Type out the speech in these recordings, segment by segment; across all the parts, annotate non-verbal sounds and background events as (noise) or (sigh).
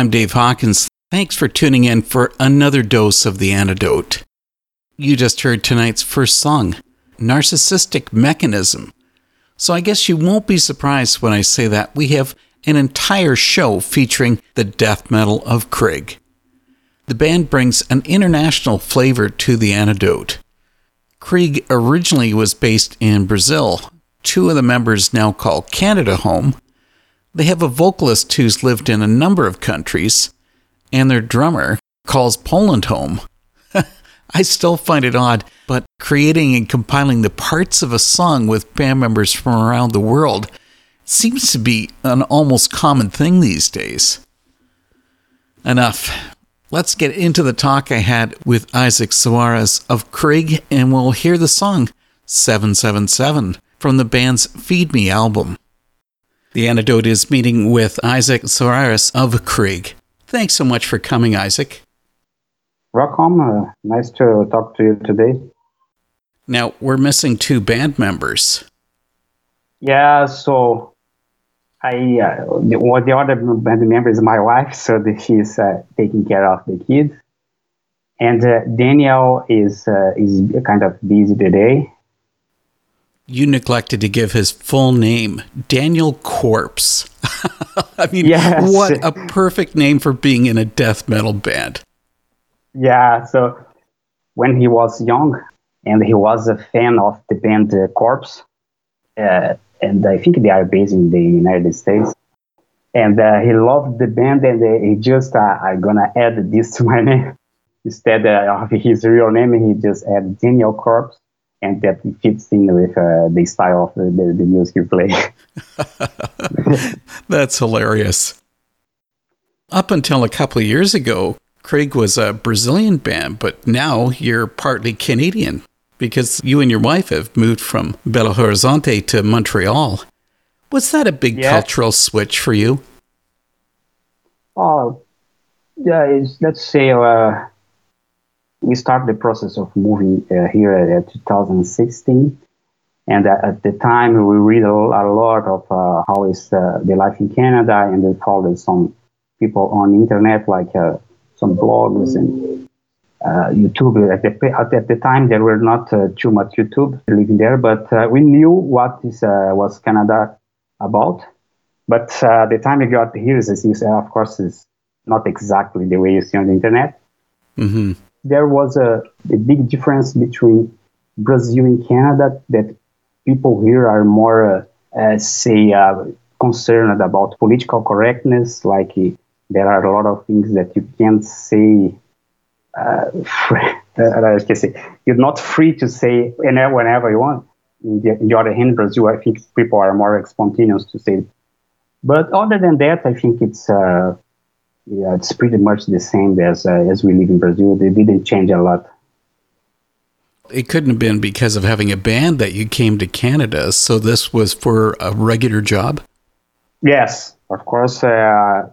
I'm Dave Hawkins. Thanks for tuning in for another dose of the antidote. You just heard tonight's first song, Narcissistic Mechanism. So I guess you won't be surprised when I say that we have an entire show featuring the death metal of Krig. The band brings an international flavor to the antidote. Krig originally was based in Brazil. Two of the members now call Canada home. They have a vocalist who's lived in a number of countries, and their drummer calls Poland home. (laughs) I still find it odd, but creating and compiling the parts of a song with band members from around the world seems to be an almost common thing these days. Enough. Let's get into the talk I had with Isaque Soares of Krig, and we'll hear the song 777 from the band's Feed Me album. The antidote is meeting with Isaque Soares of Krig. Thanks so much for coming, Isaque. Welcome. Uh, nice to talk to you today. Now, we're missing two band members. Yeah, so I uh, the, well, the other band member is my wife, so that she's uh, taking care of the kids. And uh, Daniel is uh, is kind of busy today. You neglected to give his full name, Daniel Corpse. (laughs) I mean, Yes. what a perfect name for being in a death metal band. Yeah, so when he was young, and he was a fan of the band uh, Corpse, uh, and I think they are based in the United States. And uh, he loved the band, and uh, he just uh, I'm gonna add this to my (laughs) name instead uh, of his real name. He just added Daniel Corpse, and that fits in with uh, the style of the, the, the music you play. (laughs) That's hilarious. Up until a couple of years ago, Krig was a Brazilian band, but now you're partly Canadian because you and your wife have moved from Belo Horizonte to Montreal. Was that a big Yeah. cultural switch for you? Oh, yeah, it's, let's say uh, we start the process of moving uh, here at 2016. And uh, at the time, we read a, lot of uh, how is uh, the life in Canada, and we followed some people on internet, like uh, some blogs and uh, YouTube. At the, at the time, there were not uh, too much YouTube living there, but we knew what is, was Canada about. But the time we got here, is, say, of course, is not exactly the way you see on the internet. hmm There was a, a big difference between Brazil and Canada that people here are more, uh, uh, say, uh, concerned about political correctness. Like there are a lot of things that you can't say. Uh, (laughs) uh, you're not free to say whenever, whenever you want. In the, in the other hand, Brazil, I think people are more spontaneous to say. But other than that, I think it's uh, yeah, it's pretty much the same as uh, as we live in Brazil. They didn't change a lot. It couldn't have been because of having a band that you came to Canada. So this was for a regular job. Yes, of course. Uh,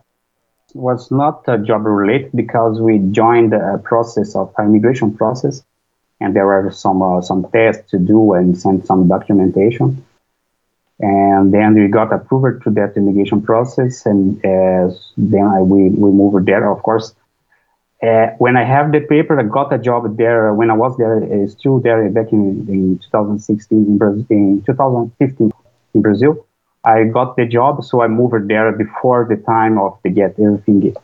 was not uh, job related because we joined a process of immigration process, and there were some uh, some tests to do and send some documentation, and then we got approved to that immigration process, and uh, then I, we we moved there. Of course, uh, when I have the paper, I got a job there. When I was there, uh, still there back in, in 2016 in Brazil, in 2015 in Brazil. I got the job, so I moved there before the time of to get everything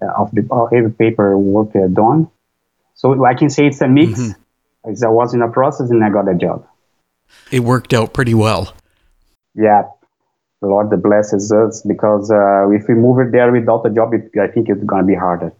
uh, of the uh, every paperwork uh, done. So I can say it's a mix. As I was in a process and I got a job. It worked out pretty well. Yeah, Lord blesses us because uh, if we move it there without a job, it, I think it's gonna be harder.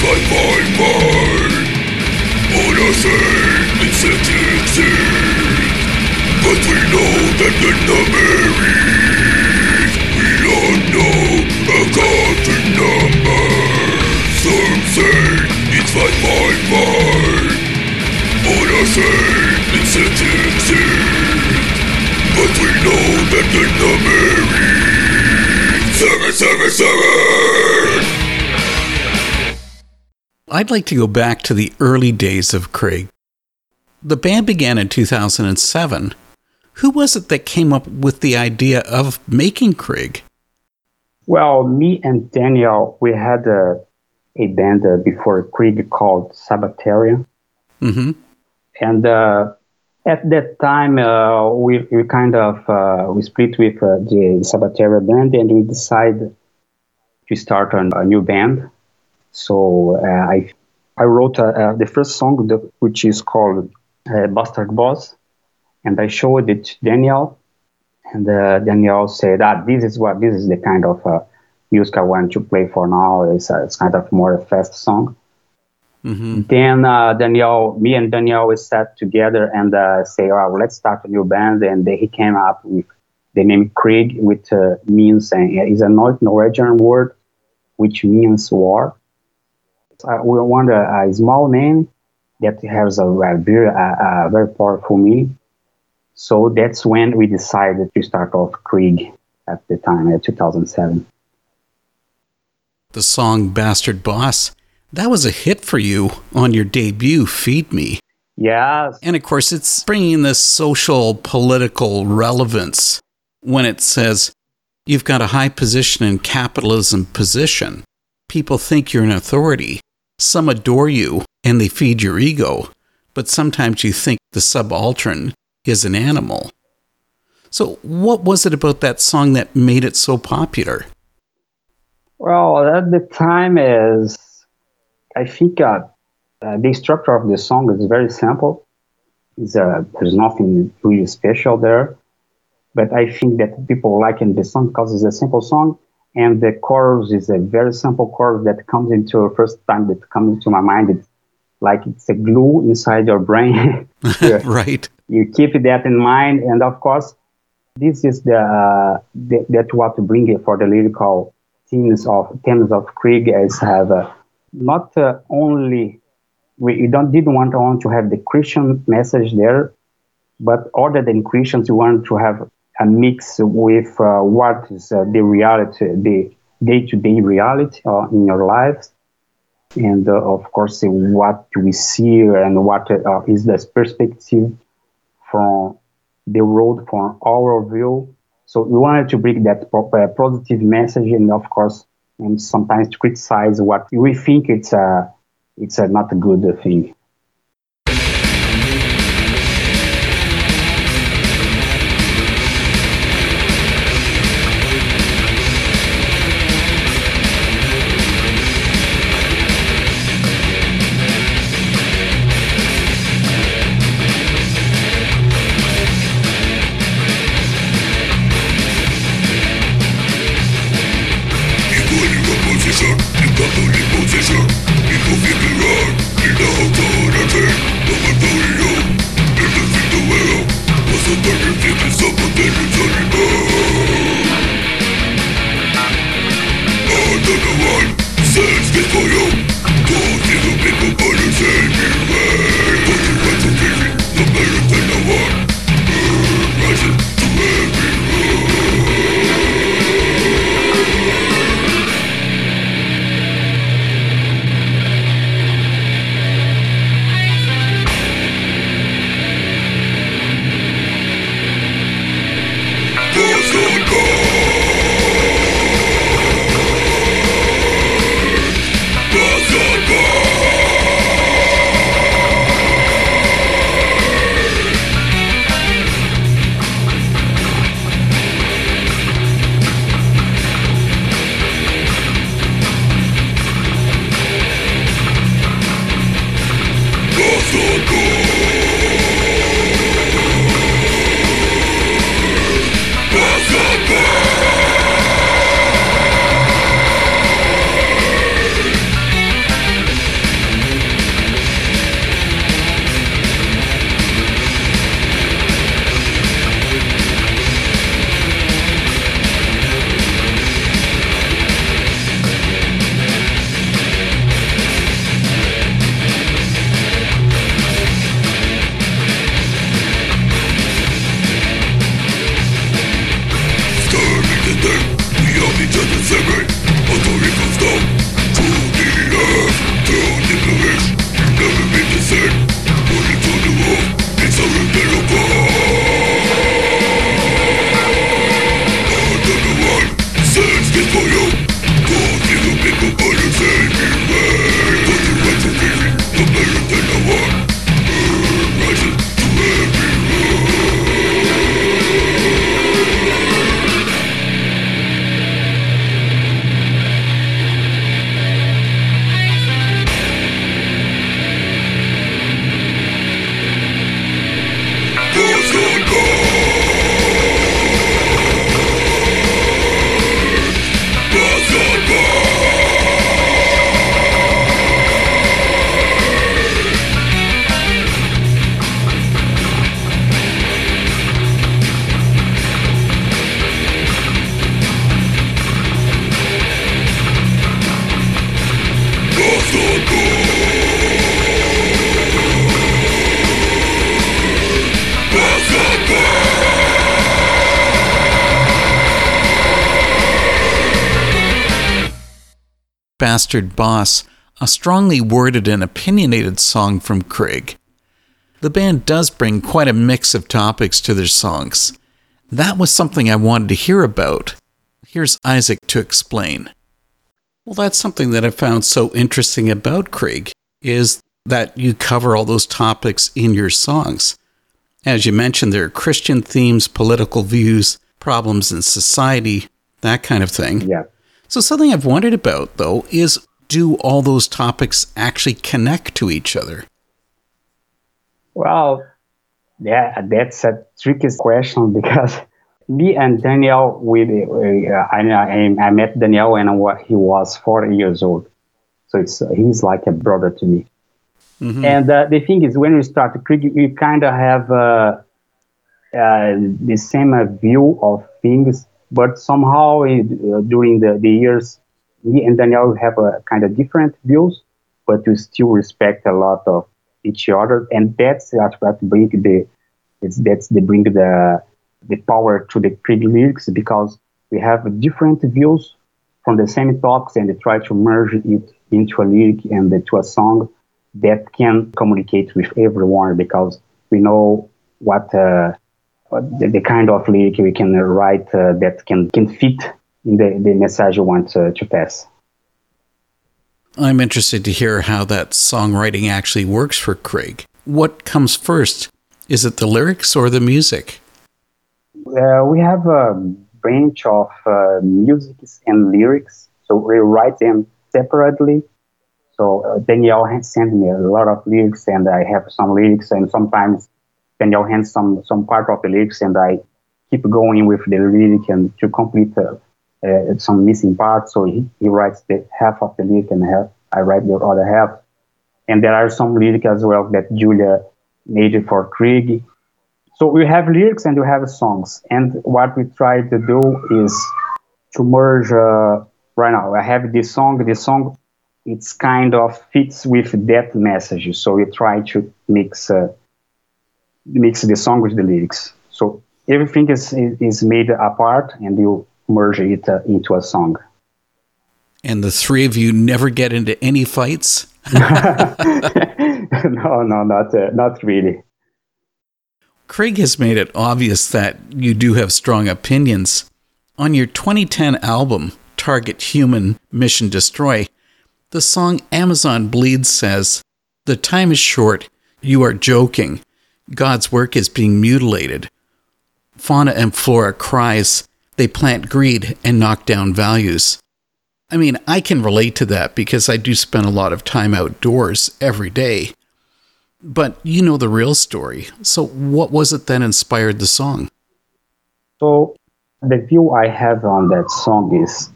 It's five five five Others say it's But we know that the number is We all know a counting number Some say it's five five five Others say it's sixteen six but we know that the number is seven seven seven. I'd like to go back to the early days of Krig. The band began in 2007. Who was it that came up with the idea of making Krig? Well, me and Daniel, we had a, a band uh, before Krig called Sabbatarian. Mm-hmm. And uh, at that time, uh, we, we kind of uh, we split with uh, the Sabbatarian band, and we decided to start an, a new band. So uh, I I wrote uh, uh, the first song, that, which is called uh, Bastard Boss, and I showed it to Daniel, and uh, Daniel said, "Ah, this is what this is the kind of uh, music I want to play for now. It's, uh, it's kind of more a fast song." Mm-hmm. Then uh, Daniel, me and Daniel, we sat together and uh, say, "All right, let's start a new band." And he came up with the name Krig, which uh, means uh, is a Nor- Norwegian word, which means war. Uh, we want a, a small name that has a, a very, a, a very powerful meaning. So that's when we decided to start off Krig at the time, uh, 2007. The song Bastard Boss, that was a hit for you on your debut, Feed Me. Yes, And of course, it's bringing this social, political relevance when it says you've got a high position in capitalism position. People think you're an authority. Some adore you and they feed your ego, but sometimes you think the subaltern is an animal. So, what was it about that song that made it so popular? Well, at the time is, I think uh, uh, the structure of the song is very simple. Uh, there's nothing really special there, but I think that people like in the song because it's a simple song, and the chorus is a very simple chorus that comes into first time that comes into my mind. It's like it's a glue inside your brain. (laughs) (laughs) Right. you keep that in mind and of course this is the, uh, the that what to bring it for the lyrical themes of themes of Krig is have uh, not uh, only we you don't didn't want on to have the Christian message there, but other than Christians, you want to have a mix with uh, what is uh, the reality, the day-to-day reality uh, in your lives, and uh, of course what we see and what uh, is the perspective from the road from our view. So we wanted to bring that uh, positive message, and of course, and sometimes to criticize what we think it's a it's a not a good thing. Bastard Boss, a strongly worded and opinionated song from Krig. The band does bring quite a mix of topics to their songs. That was something I wanted to hear about. Here's Isaque to explain. Well, that's something that I found so interesting about Krig is that you cover all those topics in your songs. As you mentioned, there are Christian themes, political views, problems in society, that kind of thing. Yeah. So, something I've wondered about, though, is do all those topics actually connect to each other? Well, yeah, that's a tricky question (laughs) because me and Daniel, we, uh, I, I met Daniel when he was four years old. So it's he's like a brother to me. Mm-hmm. And uh, the thing is, when we start cricket, we kind of have uh, uh, the same uh, view of things, but somehow it, uh, during the, the years, me and Daniel have a kind of different views, but we still respect a lot of each other, and that's what bring the it's that's the bring the the power to the cricket lyrics because we have different views from the same topics and they try to merge it into a lyric and to a song that can communicate with everyone because we know what uh, the, the, kind of lyric we can write uh, that can, can fit in the, the message you want uh, to pass. I'm interested to hear how that songwriting actually works for Krig. What comes first? Is it the lyrics or the music? Uh, we have a branch of uh, music and lyrics, so we write them separately so uh, Daniel has sent me a lot of lyrics, and I have some lyrics, and sometimes Daniel hands some some part of the lyrics, and I keep going with the lyric and to complete uh, uh, some missing parts. So he, he writes the half of the lyric, and half, I write the other half. And there are some lyrics as well that Julia made for Krig. So we have lyrics and we have songs, and what we try to do is to merge. Uh, right now, I have this song. This song it's kind of fits with that message. So we try to mix uh, mix the song with the lyrics. So everything is is made apart, and you merge it uh, into a song. And the three of you never get into any fights. (laughs) (laughs) no, no, not uh, not really. Krig has made it obvious that you do have strong opinions. On your 2010 album, Target Human Mission Destroy, the song Amazon Bleeds says, The time is short. You are joking. God's work is being mutilated. Fauna and flora cries. They plant greed and knock down values. I mean, I can relate to that because I do spend a lot of time outdoors every day. But you know the real story. So, what was it that inspired the song? So, the view I have on that song is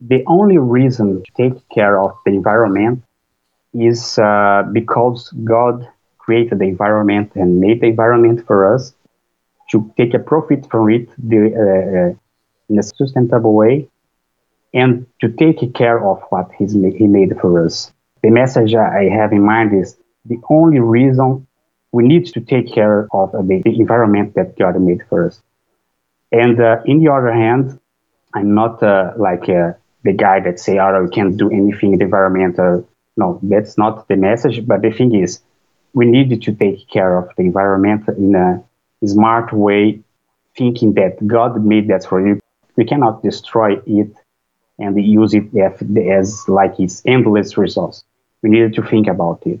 the only reason to take care of the environment is uh, because God created the environment and made the environment for us to take a profit from it the, uh, uh in a sustainable way and to take care of what he's he made for us. The message I have in mind is the only reason we need to take care of the, the environment that God made for us. And uh, in the other hand, I'm not uh, like a the guy that say, oh, we can't do anything in the environmental. No, that's not the message. But the thing is, we need to take care of the environment in a smart way, thinking that God made that for you. We cannot destroy it and use it as like its endless resource. We need to think about it.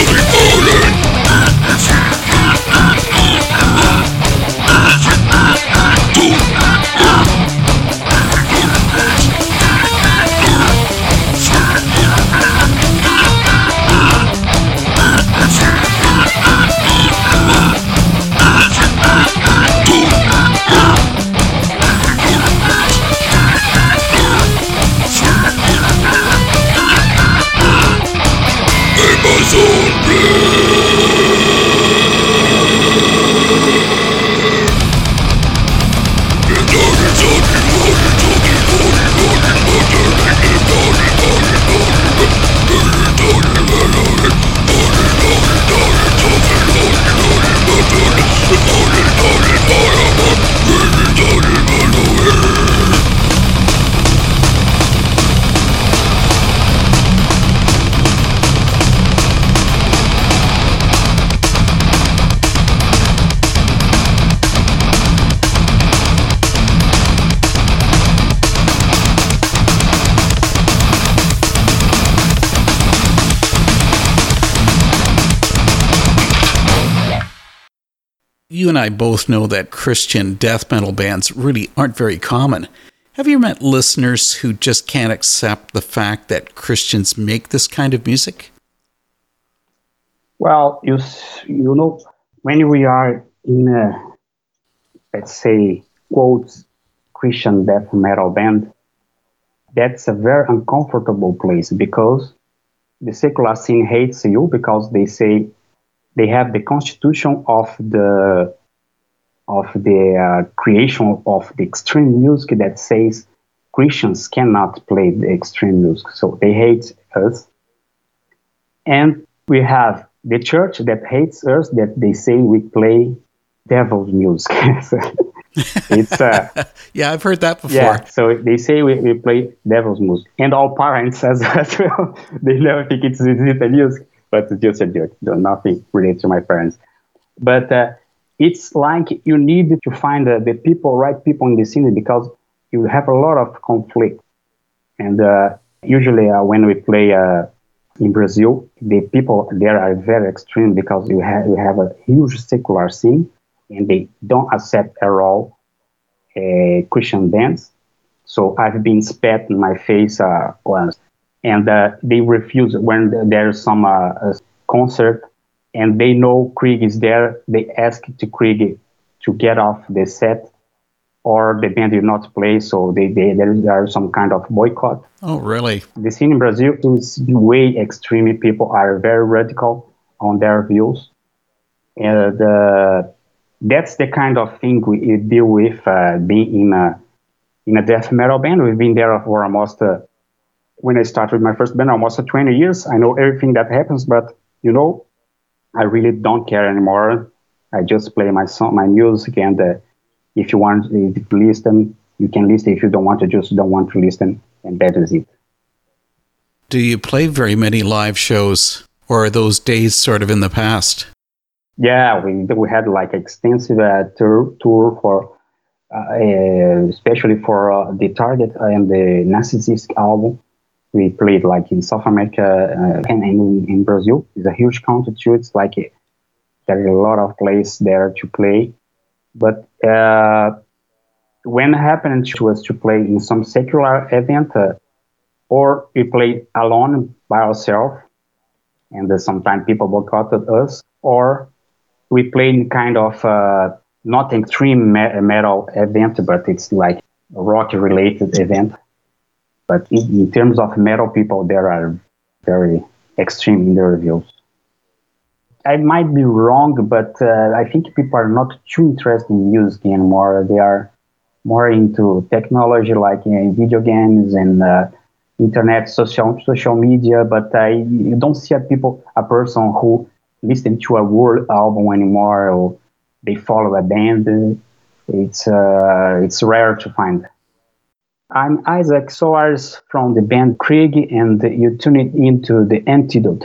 I both know that Christian death metal bands really aren't very common. Have you met listeners who just can't accept the fact that Christians make this kind of music? Well, you you know, when we are in a let's say quotes Christian death metal band, that's a very uncomfortable place because the secular scene hates you because they say they have the constitution of the of the uh, creation of the extreme music that says Christians cannot play the extreme music, so they hate us. And we have the church that hates us that they say we play devil's music. (laughs) It's uh, (laughs) Yeah, I've heard that before. yeah, so they say we, we play devil's music. And all parents as, (laughs) as well, they never think it's digital music, but it's just a joke. No, nothing related to my parents. But uh, it's like you need to find uh, the people, right people in the scene because you have a lot of conflict. And uh, usually uh, when we play uh, in Brazil, the people there are very extreme because you have, you have a huge secular scene and they don't accept at all uh, Christian bands. So I've been spat in my face uh, once, and they refuse when there's some concert, and they know Krig is there. They ask to Krig to get off the set, or the band will not play. So they, they there are some kind of boycott. Oh, really? The scene in Brazil is way extreme. People are very radical on their views, and uh, that's the kind of thing we deal with uh, being in a in a death metal band. We've been there for almost uh, when I started my first band, almost 20 years. I know everything that happens, but you know, I really don't care anymore. I just play my song, my music, and uh, if you want to listen, you can listen. If you don't want to, just don't want to listen, and that is it. Do you play very many live shows, or are those days sort of in the past? Yeah, we we had like extensive uh, tour tour for, uh, especially for uh, the Target and the Narcissistic album. We played like in South America uh, and in, in Brazil. It's a huge country. It's like there are a lot of place there to play, but uh, when it happened to us to play in some secular event, uh, or we play alone by ourselves, and uh, sometimes people boycotted us, or we play in kind of uh, not extreme me- metal event, but it's like rock related event. But in, in terms of metal people, there are very extreme in the reviews. I might be wrong, but uh, I think people are not too interested in music anymore. They are more into technology, like in video games and uh, internet, social social media. But I don't see a people a person who listen to a world album anymore, or they follow a band. It's uh, it's rare to find. I'm Isaque Soares from the band Krig, and you tune it into the Antidote.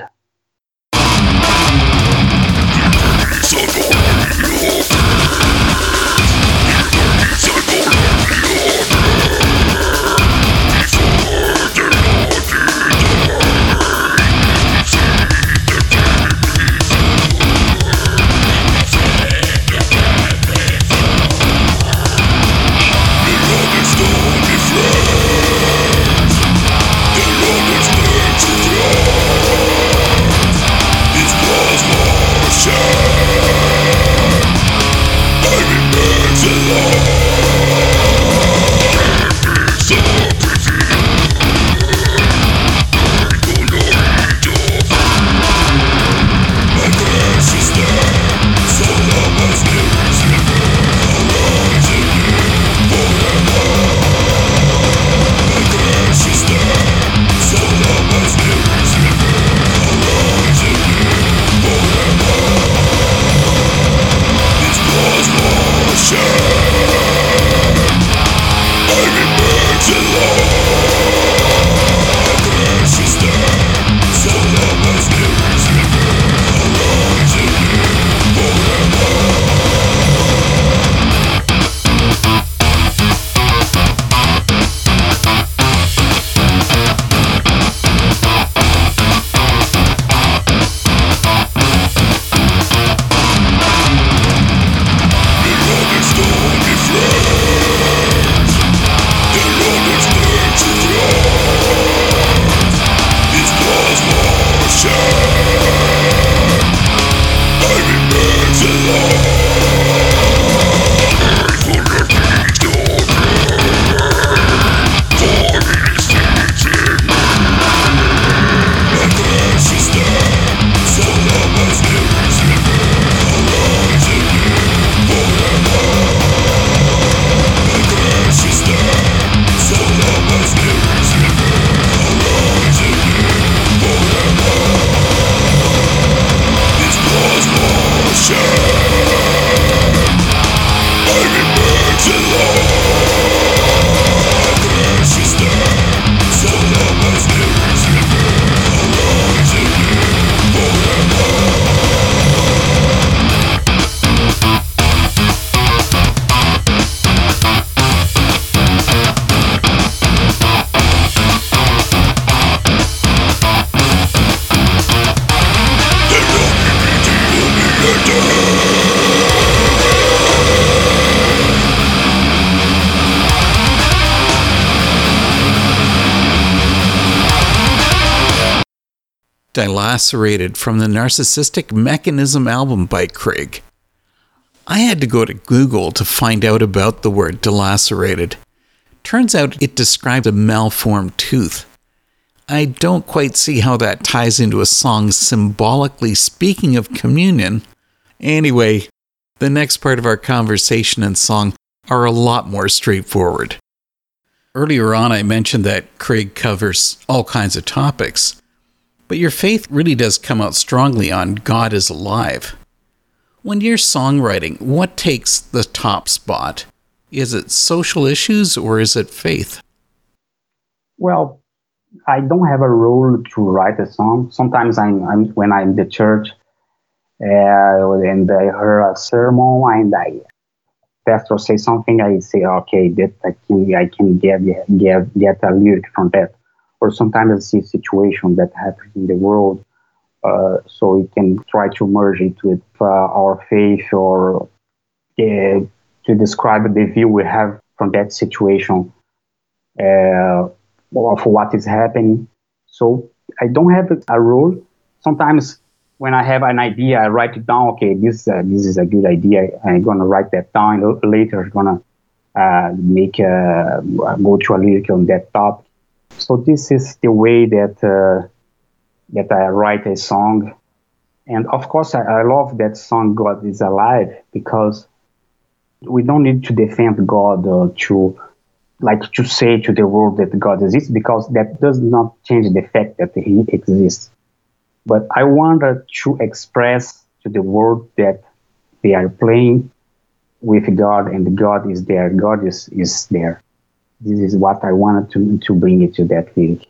Dilacerated from the Narcissistic Mechanism album by Krig. I had to go to Google to find out about the word dilacerated. Turns out it describes a malformed tooth. I don't quite see how that ties into a song symbolically speaking of communion. Anyway, the next part of our conversation and song are a lot more straightforward. Earlier on, I mentioned that Krig covers all kinds of topics. But your faith really does come out strongly on God is alive. When you're songwriting, what takes the top spot? Is it social issues or is it faith? Well, I don't have a role to write a song. Sometimes I'm, I'm when I'm in the church uh, and I hear a sermon and I pastor say something, I say, okay, that I can I can get get get a lyric from that. Or sometimes I see a situation that happens in the world, uh, so we can try to merge it with uh, our faith or uh, to describe the view we have from that situation uh, of what is happening. So I don't have a rule. Sometimes when I have an idea, I write it down. Okay, this uh, this is a good idea. I'm gonna write that down. Later, I'm gonna uh, make a, go to a lyric on that topic. So this is the way that uh, that I write a song, and of course, I, I love that song "God is Alive" because we don't need to defend God to like to say to the world that God exists because that does not change the fact that He exists. But I wanted to express to the world that they are playing with God and God is there. God is, is there. This is what I wanted to, to bring it to that lyric.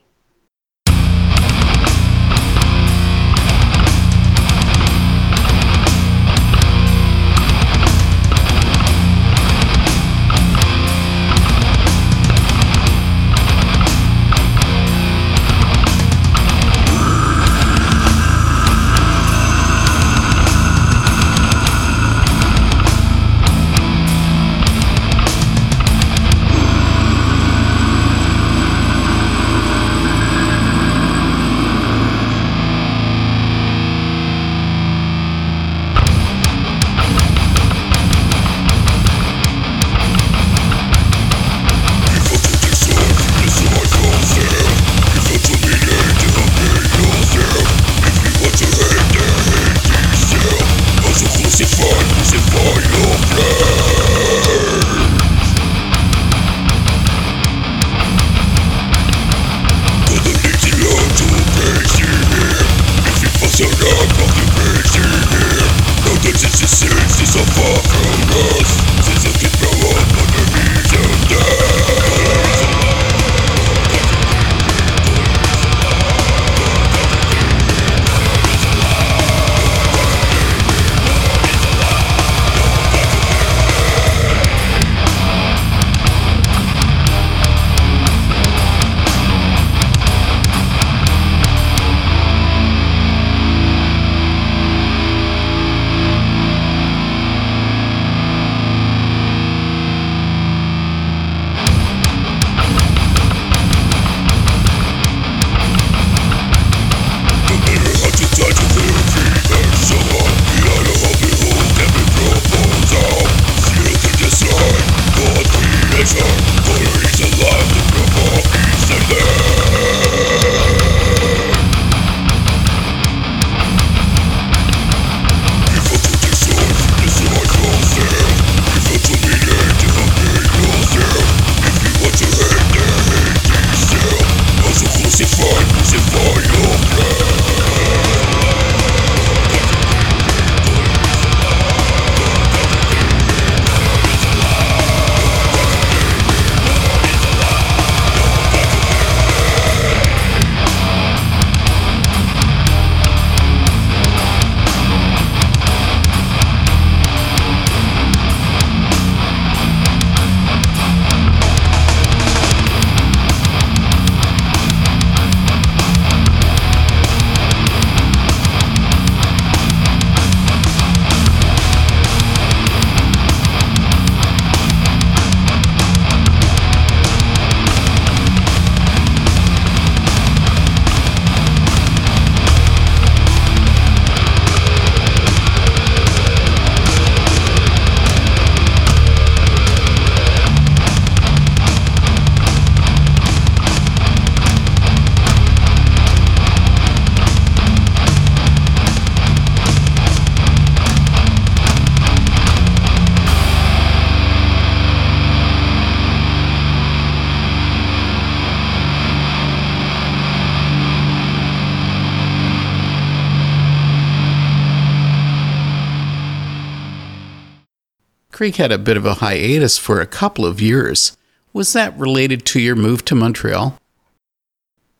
Krig had a bit of a hiatus for a couple of years. Was that related to your move to Montreal?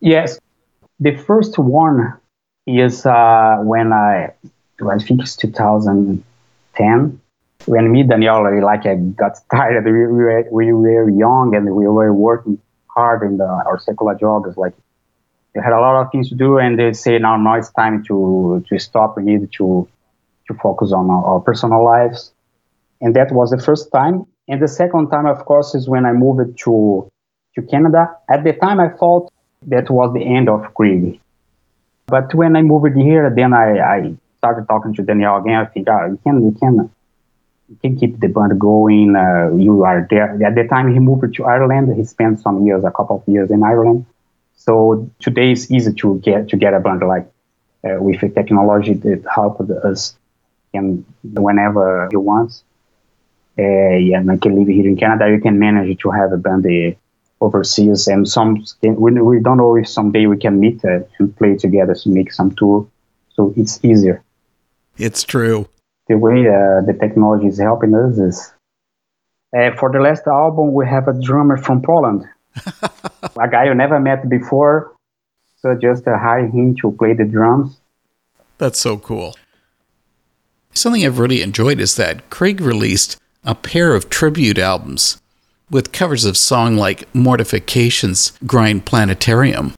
Yes, the first one is uh, when I, I think it's 2010, when me, Daniel, like I got tired. We, we, were, we were young and we were working hard in the, our secular jobs. Like we had a lot of things to do, and they say now, now it's time to to stop. We need to to focus on our, our personal lives, and that was the first time. And the second time, of course, is when I moved to to Canada. At the time, I thought that was the end of Krig. But when I moved here, then I, I started talking to Daniel again. I think, oh, you can, you can, you can keep the band going. Uh, you are there. At the time, he moved to Ireland. He spent some years, a couple of years in Ireland. So today it's easy to get to get a band like uh, with the technology that helped us and whenever you want. Uh, yeah, and I can live here in Canada. You can manage to have a band uh, overseas, and some we, we don't know if someday we can meet uh, and play together to make some tour. So it's easier. It's true. The way uh, the technology is helping us is. Uh, for the last album, we have a drummer from Poland, (laughs) a guy you never met before. So just uh, hire him to play the drums. That's so cool. Something I've really enjoyed is that Krig released a pair of tribute albums with covers of songs like Mortification's Grind Planetarium.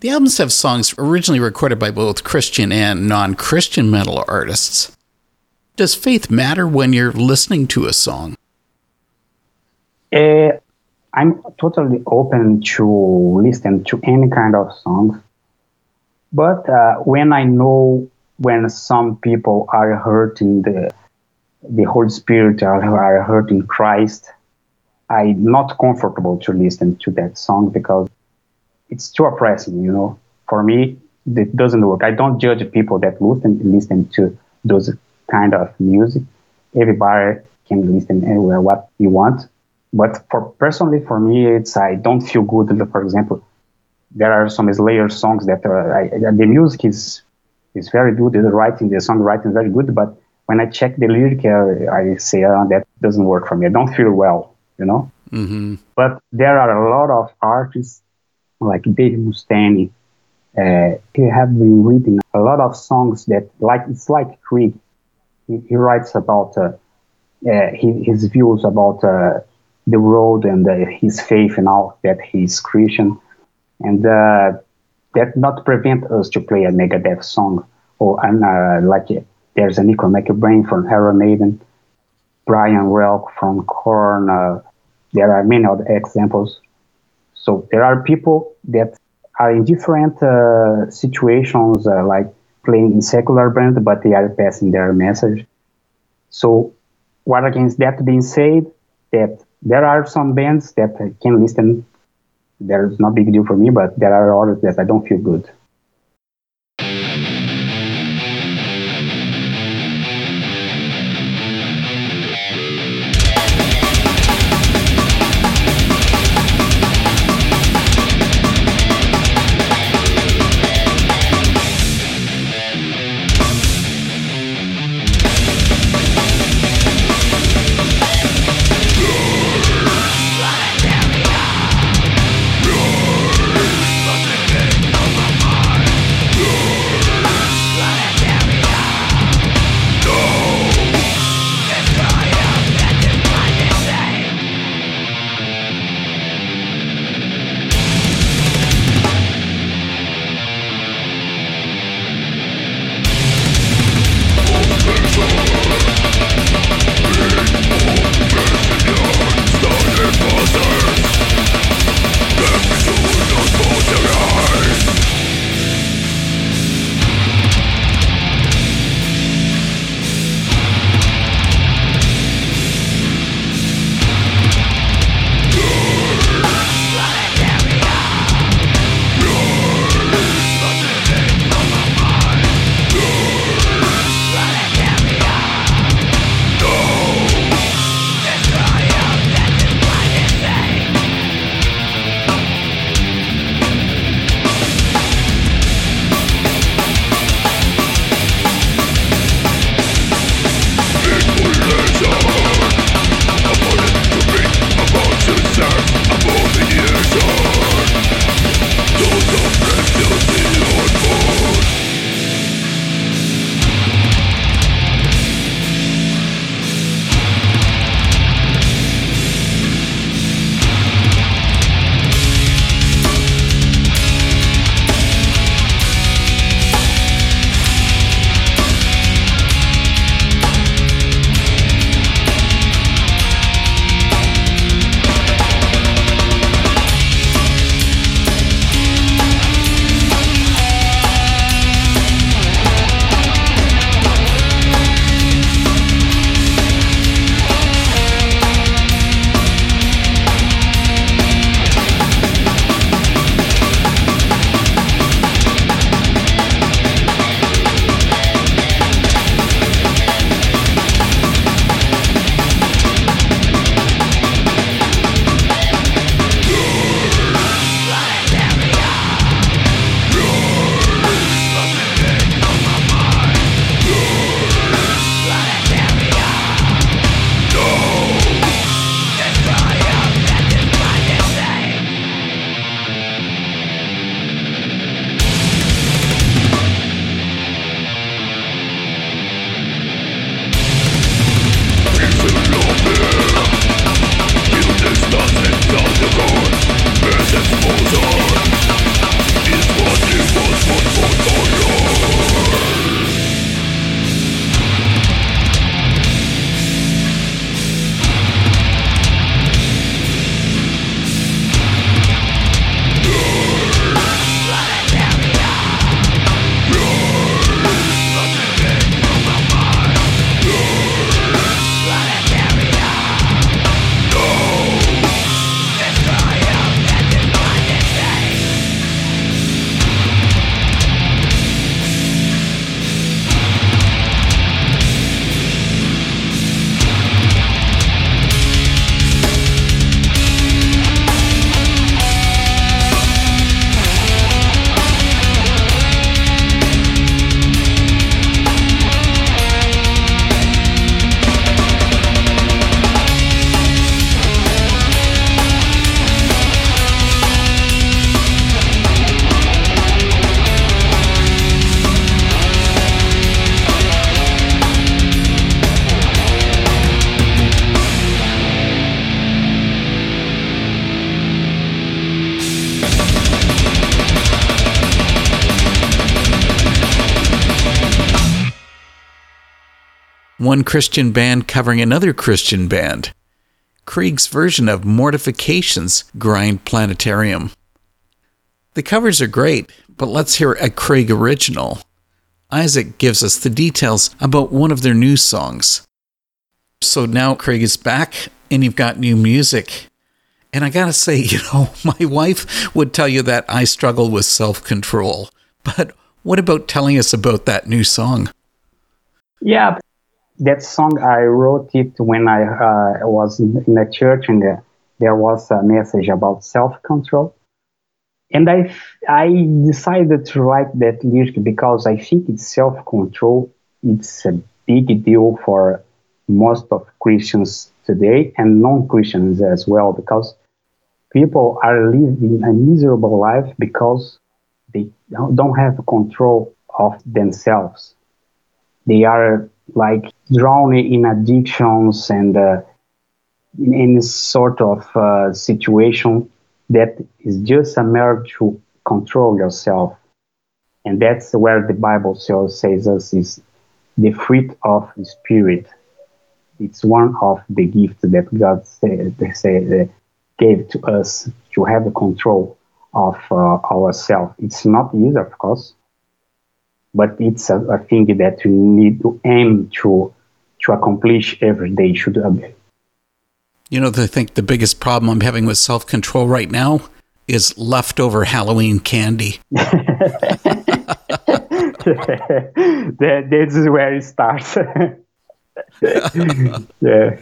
The albums have songs originally recorded by both Christian and non Christian metal artists. Does faith matter when you're listening to a song? Uh, I'm totally open to listen to any kind of songs. But uh, when I know when some people are hurting the the Holy Spirit are, are hurting Christ, I'm not comfortable to listen to that song because it's too oppressing, you know. For me, it doesn't work. I don't judge people that listen listen to those kind of music. Everybody can listen anywhere what you want. But for personally, for me, it's I don't feel good. For example, there are some Slayer songs that are, I, the music is is very good. The writing, the songwriting is very good. But when I check the lyric, uh, I say uh, that doesn't work for me. I don't feel well, you know. Mm-hmm. But there are a lot of artists like Dave Mustaine. Uh, he have been reading a lot of songs that like it's like Krig. He, he writes about uh, uh, his, his views about uh, the world and uh, his faith and all that he's Christian, and uh, that not prevent us to play a Megadeth song or uh, like there's a Nicko McBrain from Iron Maiden, Brian Rauch from Korn. Uh, there are many other examples. So there are people that are in different uh, situations, uh, like playing in secular band, but they are passing their message. So, what against that being said, that there are some bands that I can listen. There's no big deal for me, but there are others that I don't feel good. One Christian band covering another Christian band. Krig's version of Mortification's Grind Planetarium. The covers are great, but let's hear a Krig original. Isaque gives us the details about one of their new songs. So now Krig is back and you've got new music. And I gotta say, (laughs) you know, my wife would tell you that I struggle with self control. But what about telling us about that new song? Yeah, that song I wrote it when I uh, was in a church and uh, there was a message about self control. And I, I decided to write that lyric because I think it's self control. It's a big deal for most of Christians today and non Christians as well because people are living a miserable life because they don't have control of themselves. They are like drawn in addictions and uh, in any sort of uh, situation that is just a matter to control yourself. And that's where the Bible says us is the fruit of the Spirit. It's one of the gifts that God said, say, uh, gave to us to have the control of uh, ourselves. It's not easy, of course, but it's a, a, thing that you need to aim to to accomplish every day. Should you know, I think the biggest problem I'm having with self control right now is leftover Halloween candy. (laughs) that, this is where it starts. (laughs) yeah.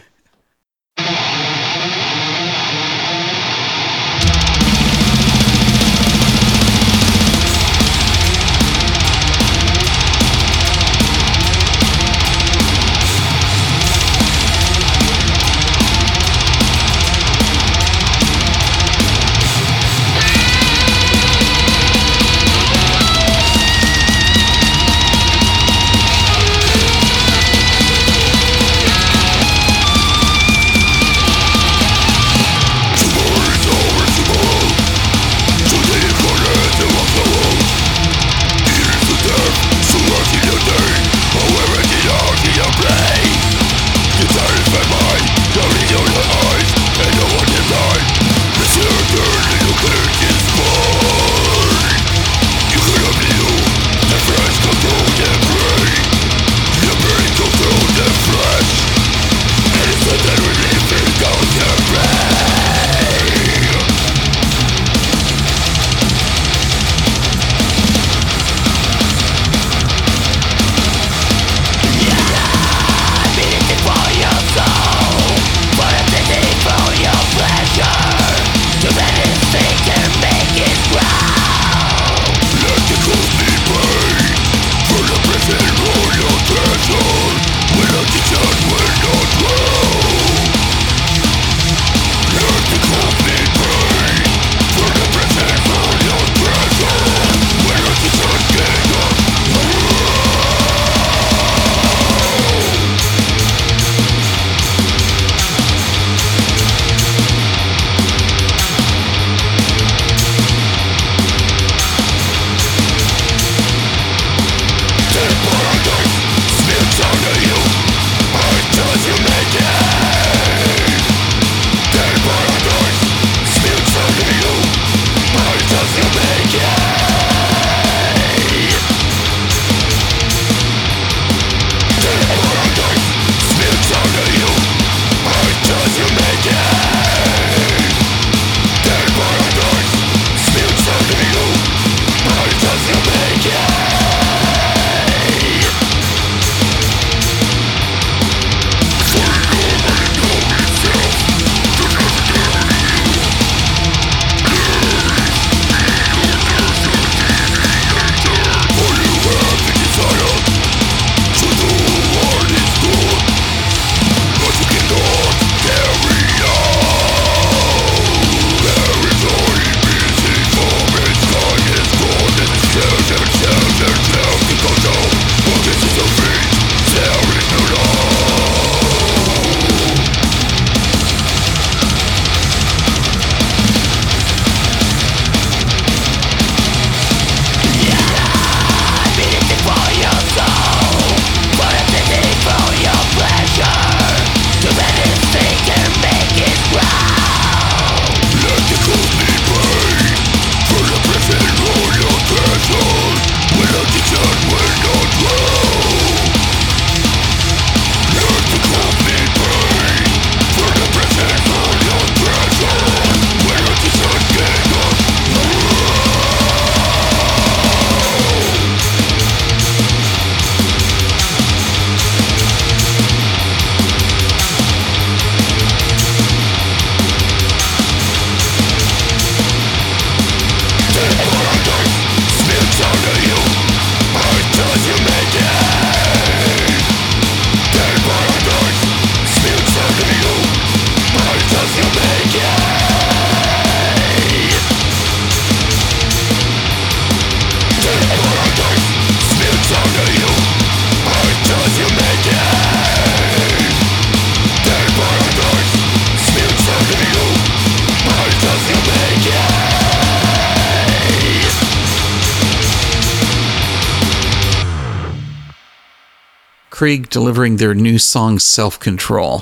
Krig delivering their new song Self Control.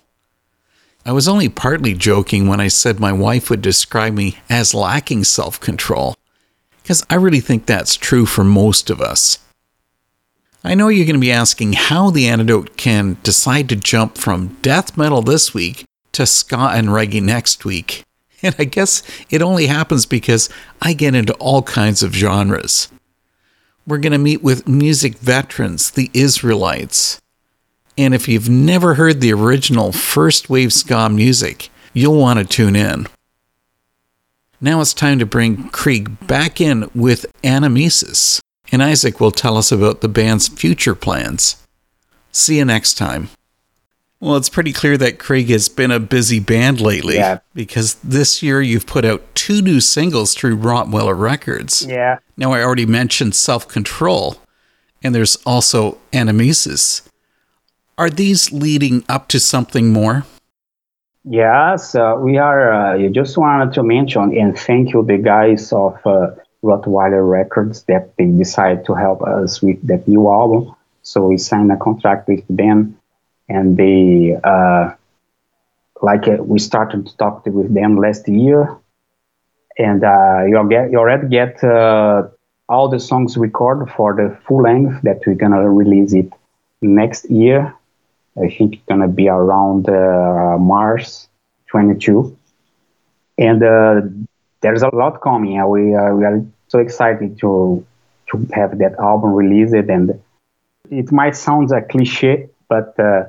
I was only partly joking when I said my wife would describe me as lacking self control, because I really think that's true for most of us. I know you're going to be asking how the antidote can decide to jump from death metal this week to ska and reggae next week. (laughs) And I guess it only happens because I get into all kinds of genres. We're going to meet with music veterans, the Israelites. And if you've never heard the original first wave ska music, you'll want to tune in. Now it's time to bring Krig back in with Anamnesis, and Isaque will tell us about the band's future plans. See you next time. Well, it's pretty clear that Krig has been a busy band lately Yeah. because this year you've put out two new singles through Rottweiler Records. Yeah. Now, I already mentioned Self Control, and there's also Anamnesis. Are these leading up to something more? Yes, uh, we are. Uh, just wanted to mention and thank you, the guys of uh, Rottweiler Records, that they decided to help us with that new album. So we signed a contract with them, and they, uh, like, uh, we started to talk with them last year, and uh, you get you already get uh, all the songs recorded for the full length that we're gonna release it next year. I think it's gonna be around uh, March 22, and uh, there's a lot coming. Uh, we uh, we are so excited to to have that album released, and it might sound a cliche, but uh,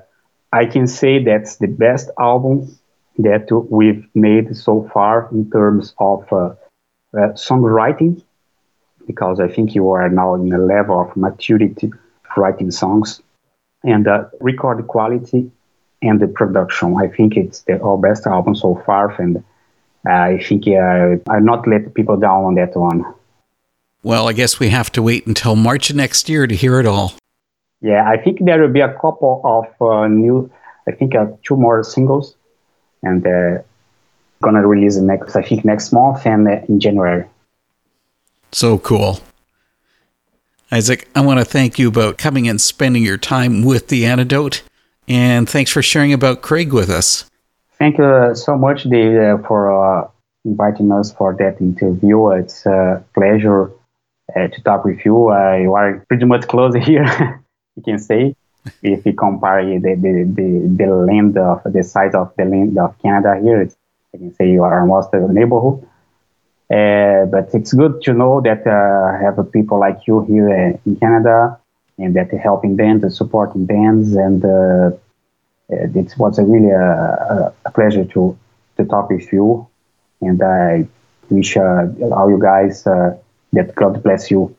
I can say that's the best album that we've made so far in terms of uh, uh, songwriting, because I think you are now in a level of maturity writing songs and the record quality and the production. I think it's the our best album so far, and I think uh, I'll not let people down on that one. Well, I guess we have to wait until March next year to hear it all. Yeah, I think there will be a couple of uh, new, I think uh, two more singles, and uh, gonna release the next, I think next month and uh, in January. So cool. Isaque, I want to thank you about coming and spending your time with the antidote, and thanks for sharing about Krig with us. Thank you uh, so much, Dave, uh, for uh, inviting us for that interview. It's a pleasure uh, to talk with you. Uh, you are pretty much close (laughs) here, you can say, if you compare the, the, the, the land of the size of the land of Canada here. It's, I can say you are almost a neighborhood. Uh, but it's good to know that uh, have people like you here uh, in Canada and that helping bands and supporting bands. And uh, it was a really a, a, pleasure to, to talk with you. And I wish uh, all you guys uh, that God bless you